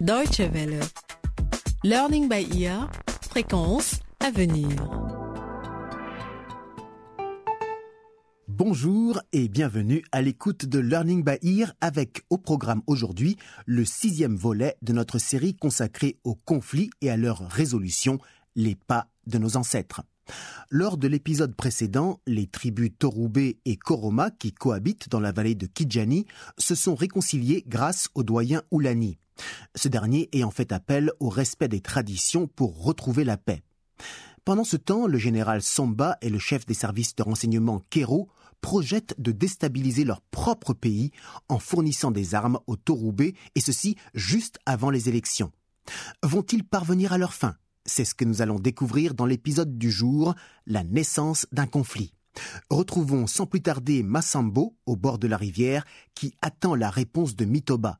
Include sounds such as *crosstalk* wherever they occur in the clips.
Deutsche Welle. Learning by ear. Fréquence à venir. Bonjour et bienvenue à l'écoute de Learning by Ear avec au programme aujourd'hui le sixième volet de notre série consacrée aux conflits et à leur résolution, les pas de nos ancêtres. Lors de l'épisode précédent, les tribus Torubé et Koroma qui cohabitent dans la vallée de Kijani se sont réconciliées grâce au doyen Oulani. Ce dernier ayant fait appel au respect des traditions pour retrouver la paix. Pendant ce temps, le général Samba et le chef des services de renseignement Kero projettent de déstabiliser leur propre pays en fournissant des armes aux Torubé et ceci juste avant les élections. Vont-ils parvenir à leur fin? C'est ce que nous allons découvrir dans l'épisode du jour, la naissance d'un conflit. Retrouvons sans plus tarder Massambo au bord de la rivière qui attend la réponse de Mitoba.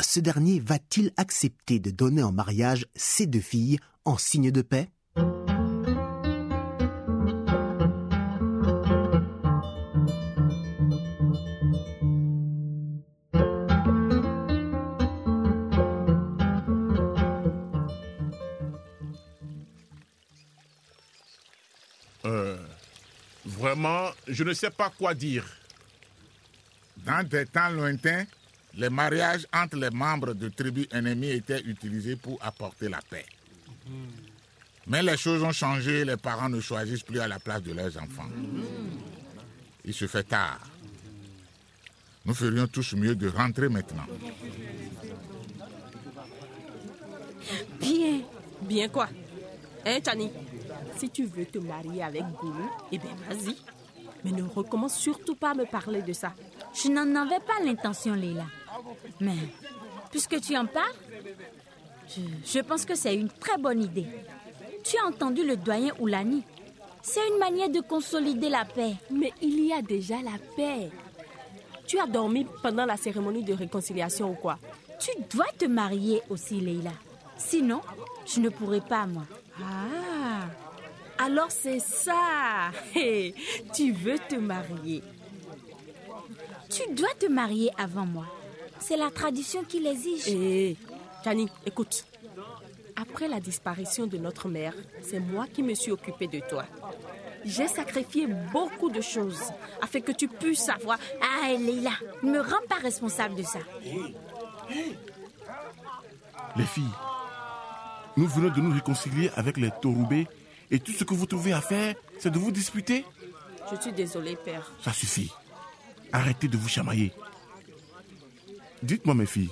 Ce dernier va-t-il accepter de donner en mariage ses deux filles en signe de paix? Vraiment, je ne sais pas quoi dire. Dans des temps lointains, les mariages entre les membres de tribus ennemies étaient utilisés pour apporter la paix. Mais les choses ont changé, les parents ne choisissent plus à la place de leurs enfants. Il se fait tard. Nous ferions tous mieux de rentrer maintenant. Bien. Bien quoi? Hein, Chani? Si tu veux te marier avec Goulou, eh bien vas-y. Mais ne recommence surtout pas à me parler de ça. Je n'en avais pas l'intention, Leila. Mais puisque tu en parles, je, je pense que c'est une très bonne idée. Tu as entendu le doyen Oulani. C'est une manière de consolider la paix. Mais il y a déjà la paix. Tu as dormi pendant la cérémonie de réconciliation ou quoi? Tu dois te marier aussi, Leila. Sinon, je ne pourrai pas, moi. Ah Alors c'est ça Tu veux te marier Tu dois te marier avant moi. C'est la tradition qui l'exige. Hé, Chani, écoute. Après la disparition de notre mère, c'est moi qui me suis occupée de toi. J'ai sacrifié beaucoup de choses afin que tu puisses savoir. Ah, Leila, ne me rends pas responsable de ça. Les filles, nous venons de nous réconcilier avec les Torubé et tout ce que vous trouvez à faire, c'est de vous disputer Je suis désolée, père. Ça suffit. Arrêtez de vous chamailler. Dites-moi, mes filles,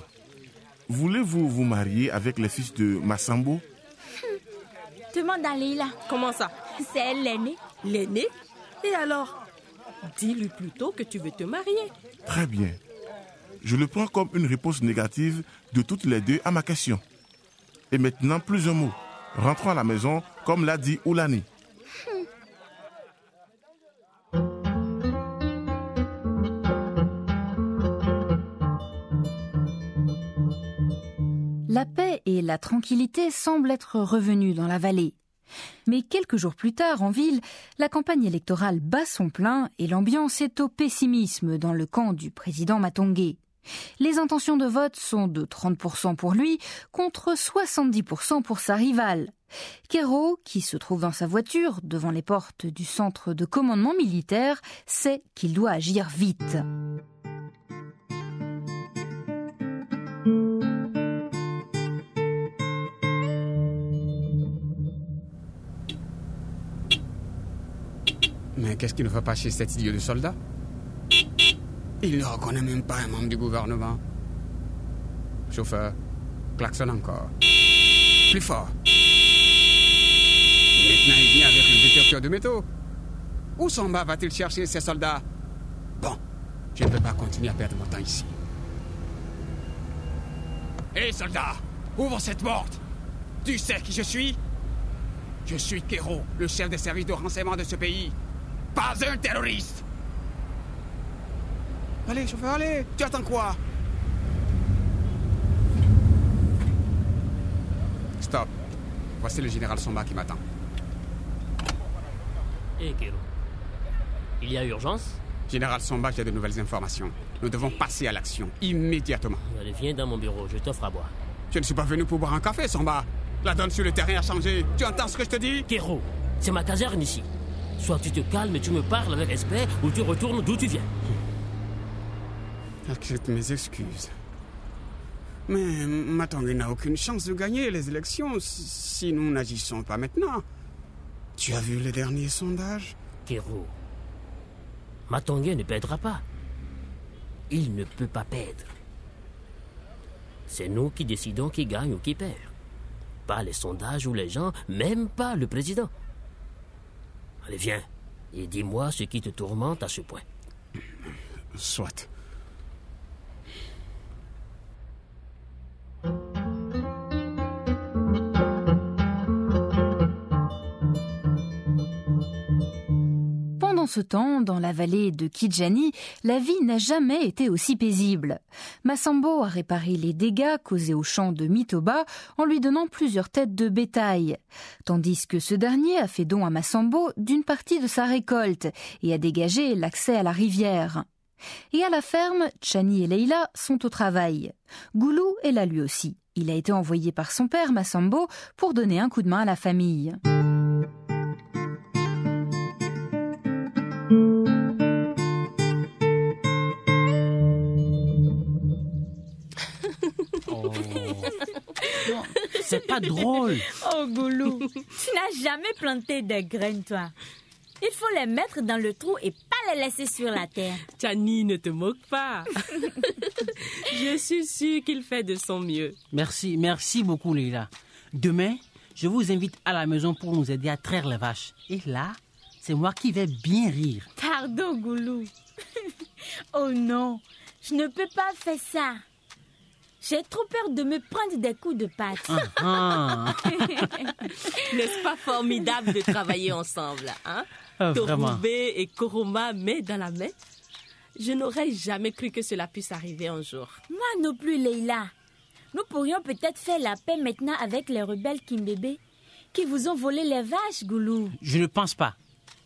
voulez-vous vous marier avec les fils de Massambo? Demande à Leila. Comment ça? C'est elle l'aînée. L'aîné Et alors? Dis-lui plutôt que tu veux te marier. Très bien. Je le prends comme une réponse négative de toutes les deux à ma question. Et maintenant, plus un mot. Rentrons à la maison, comme l'a dit Oulani. La paix et la tranquillité semblent être revenues dans la vallée. Mais quelques jours plus tard, en ville, la campagne électorale bat son plein et l'ambiance est au pessimisme dans le camp du président Matongé. Les intentions de vote sont de 30% pour lui contre 70% pour sa rivale. Kero, qui se trouve dans sa voiture devant les portes du centre de commandement militaire, sait qu'il doit agir vite. Mais qu'est-ce qui ne va pas chez cet idiot de soldat? Il ne reconnaît même pas un membre du gouvernement. Chauffeur, klaxonne encore. Plus fort. Maintenant, il vient avec le détecteur de métaux. Où Samba va-t-il chercher ses soldats? Bon, je ne peux pas continuer à perdre mon temps ici. Hé, soldat Ouvre cette porte Tu sais qui je suis? Je suis Kero, le chef des services de renseignement de ce pays. Pas un terroriste Allez, chauffeur, allez Tu attends quoi? Stop. Voici le général Somba qui m'attend. Eh, Kero. Il y a urgence? Général Somba, j'ai de nouvelles informations. Nous devons passer à l'action immédiatement. Allez, viens dans mon bureau, je t'offre à boire. Je ne suis pas venu pour boire un café, Samba. La donne sur le terrain a changé. Tu entends ce que je te dis? Kero, c'est ma caserne ici. Soit tu te calmes et tu me parles avec respect, ou tu retournes d'où tu viens. Accepte mes excuses. Mais Matangue n'a aucune chance de gagner les élections si- si nous n'agissons pas maintenant. Tu as vu les derniers sondages? Kero, Matongue ne perdra pas. Il ne peut pas perdre. C'est nous qui décidons qui gagne ou qui perd. Pas les sondages ou les gens, même pas le président. Allez, viens, et dis-moi ce qui te tourmente à ce point. Soit. Pendant ce temps, dans la vallée de Kijani, la vie n'a jamais été aussi paisible. Massambo a réparé les dégâts causés au champ de Mitoba en lui donnant plusieurs têtes de bétail, tandis que ce dernier a fait don à Massambo d'une partie de sa récolte et a dégagé l'accès à la rivière. Et à la ferme, Chani et Leila sont au travail. Goulou est là lui aussi. Il a été envoyé par son père Massambo pour donner un coup de main à la famille. C'est pas drôle. *laughs* Oh, Goulou, tu n'as jamais planté des graines, toi. Il faut les mettre dans le trou et pas les laisser sur la terre. *laughs* Chani, ne te moque pas. *laughs* Je suis sûre qu'il fait de son mieux. Merci, merci beaucoup, Leila. Demain, je vous invite à la maison pour nous aider à traire les vaches. Et là, c'est moi qui vais bien rire. Pardon, Goulou. oh non, je ne peux pas faire ça. J'ai trop peur de me prendre des coups de patte. Ah, *laughs* N'est-ce pas formidable de travailler ensemble, hein? Ah, et Koroma main dans la main. Je n'aurais jamais cru que cela puisse arriver un jour. Moi non plus, Leila. Nous pourrions peut-être faire la paix maintenant avec les rebelles Kimbébé qui vous ont volé les vaches, Goulou. je ne pense pas.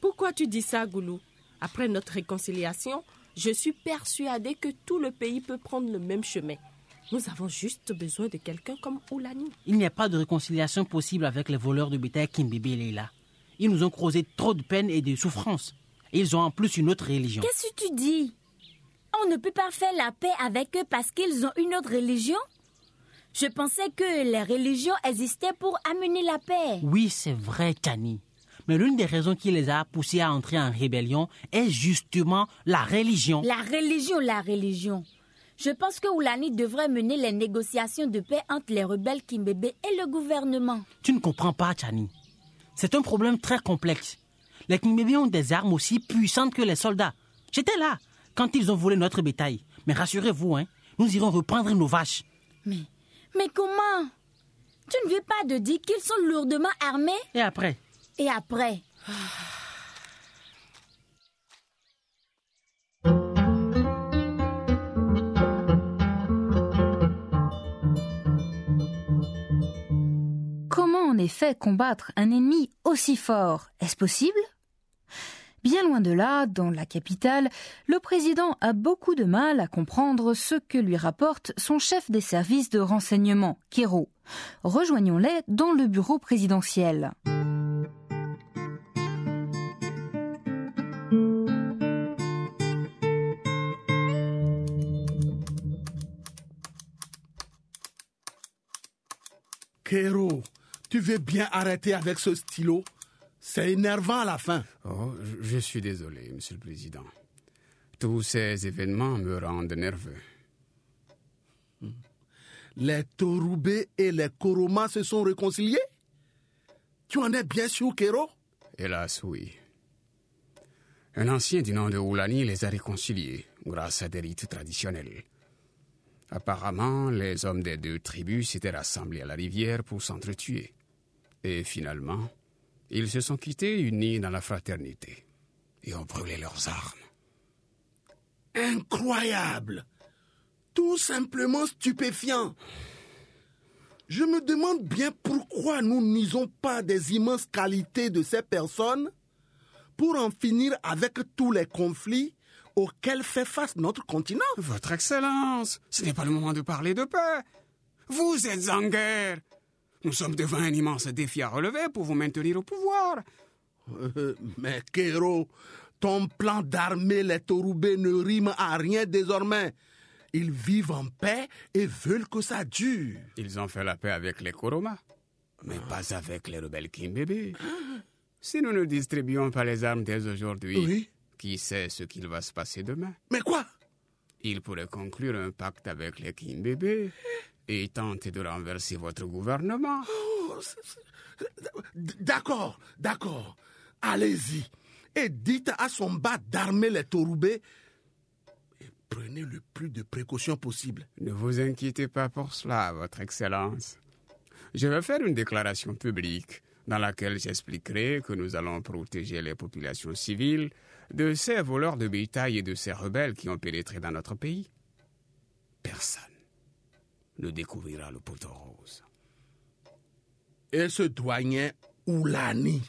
Pourquoi tu dis ça, Goulou? Après notre réconciliation, je suis persuadée que tout le pays peut prendre le même chemin. Nous avons juste besoin de quelqu'un comme Oulani. Il n'y a pas de réconciliation possible avec les voleurs de bétail Kimbébé et Leila. Ils nous ont causé trop de peine et de souffrance. Et ils ont en plus une autre religion. Qu'est-ce que tu dis? On ne peut pas faire la paix avec eux parce qu'ils ont une autre religion? Je pensais que les religions existaient pour amener la paix. Oui, c'est vrai, Chani. Mais l'une des raisons qui les a poussés à entrer en rébellion est justement la religion. La religion, la religion. Je pense que Oulani devrait mener les négociations de paix entre les rebelles Kimbébé et le gouvernement. Tu ne comprends pas, Chani. C'est un problème très complexe. Les Kimbébé ont des armes aussi puissantes que les soldats. J'étais là quand ils ont volé notre bétail. Mais rassurez-vous, hein, nous irons reprendre nos vaches. Mais, mais comment? Tu ne veux pas de dire qu'ils sont lourdement armés? Et après? Et après? En effet combattre un ennemi aussi fort? Est-ce possible? Bien loin de là, dans la capitale, le président a beaucoup de mal à comprendre ce que lui rapporte son chef des services de renseignement, Kero. Rejoignons-les dans le bureau présidentiel. Kero, tu veux bien arrêter avec ce stylo? C'est énervant à la fin. Oh, je- suis désolé, Monsieur le Président. Tous ces événements me rendent nerveux. Les Torubé et les Koroma se sont réconciliés? Tu en es bien sûr, Kero? Hélas, oui. Un ancien du nom de Oulani les a réconciliés grâce à des rites traditionnels. Apparemment, les hommes des deux tribus s'étaient rassemblés à la rivière pour s'entretuer. Et finalement, ils se sont quittés unis dans la fraternité et ont brûlé leurs armes. Incroyable Tout simplement stupéfiant Je me demande bien pourquoi nous n'isons pas des immenses qualités de ces personnes pour en finir avec tous les conflits auxquels fait face notre continent. Votre Excellence, ce n'est pas le moment de parler de paix. Vous êtes en guerre. Nous sommes devant un immense défi à relever pour vous maintenir au pouvoir. Euh, mais Kero, ton plan d'armer les Torubés ne rime à rien désormais. Ils vivent en paix et veulent que ça dure. Ils ont fait la paix avec les Koroma, mais pas avec les rebelles Kimbébé. Si nous ne distribuons pas les armes dès aujourd'hui, qui sait ce qu'il va se passer demain? Mais quoi? Ils pourraient conclure un pacte avec les Kimbébé et tenter de renverser votre gouvernement. Oh, d'accord, d'accord. Allez-y et dites à son bas d'armer les Torubés et prenez le plus de précautions possible. Ne vous inquiétez pas pour cela, Votre Excellence. Je vais faire une déclaration publique dans laquelle j'expliquerai que nous allons protéger les populations civiles de ces voleurs de bétail et de ces rebelles qui ont pénétré dans notre pays. Personne ne découvrira le poteau rose. Et ce douanier Oulani,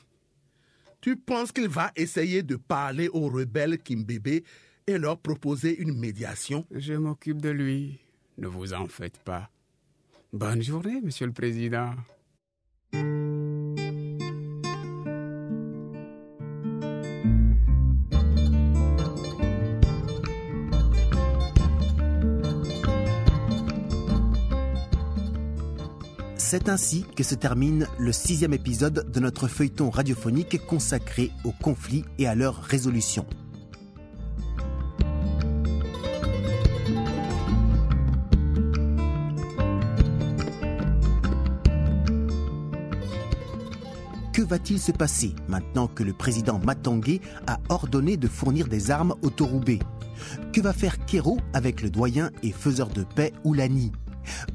tu penses qu'il va essayer de parler aux rebelles Kimbébé et leur proposer une médiation? Je m'occupe de lui. Ne vous en faites pas. Bonne journée, Monsieur le Président. C'est ainsi que se termine le sixième épisode de notre feuilleton radiophonique consacré aux conflits et à leur résolution. Que va-t-il se passer maintenant que le président Matangé a ordonné de fournir des armes aux Torubé Que va faire Kero avec le doyen et faiseur de paix Oulani?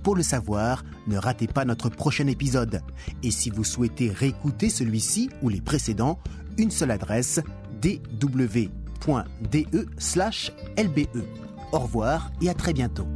Pour le savoir, ne ratez pas notre prochain épisode. Et si vous souhaitez réécouter celui-ci ou les précédents, une seule adresse dw.de/lbe. Au revoir et à très bientôt.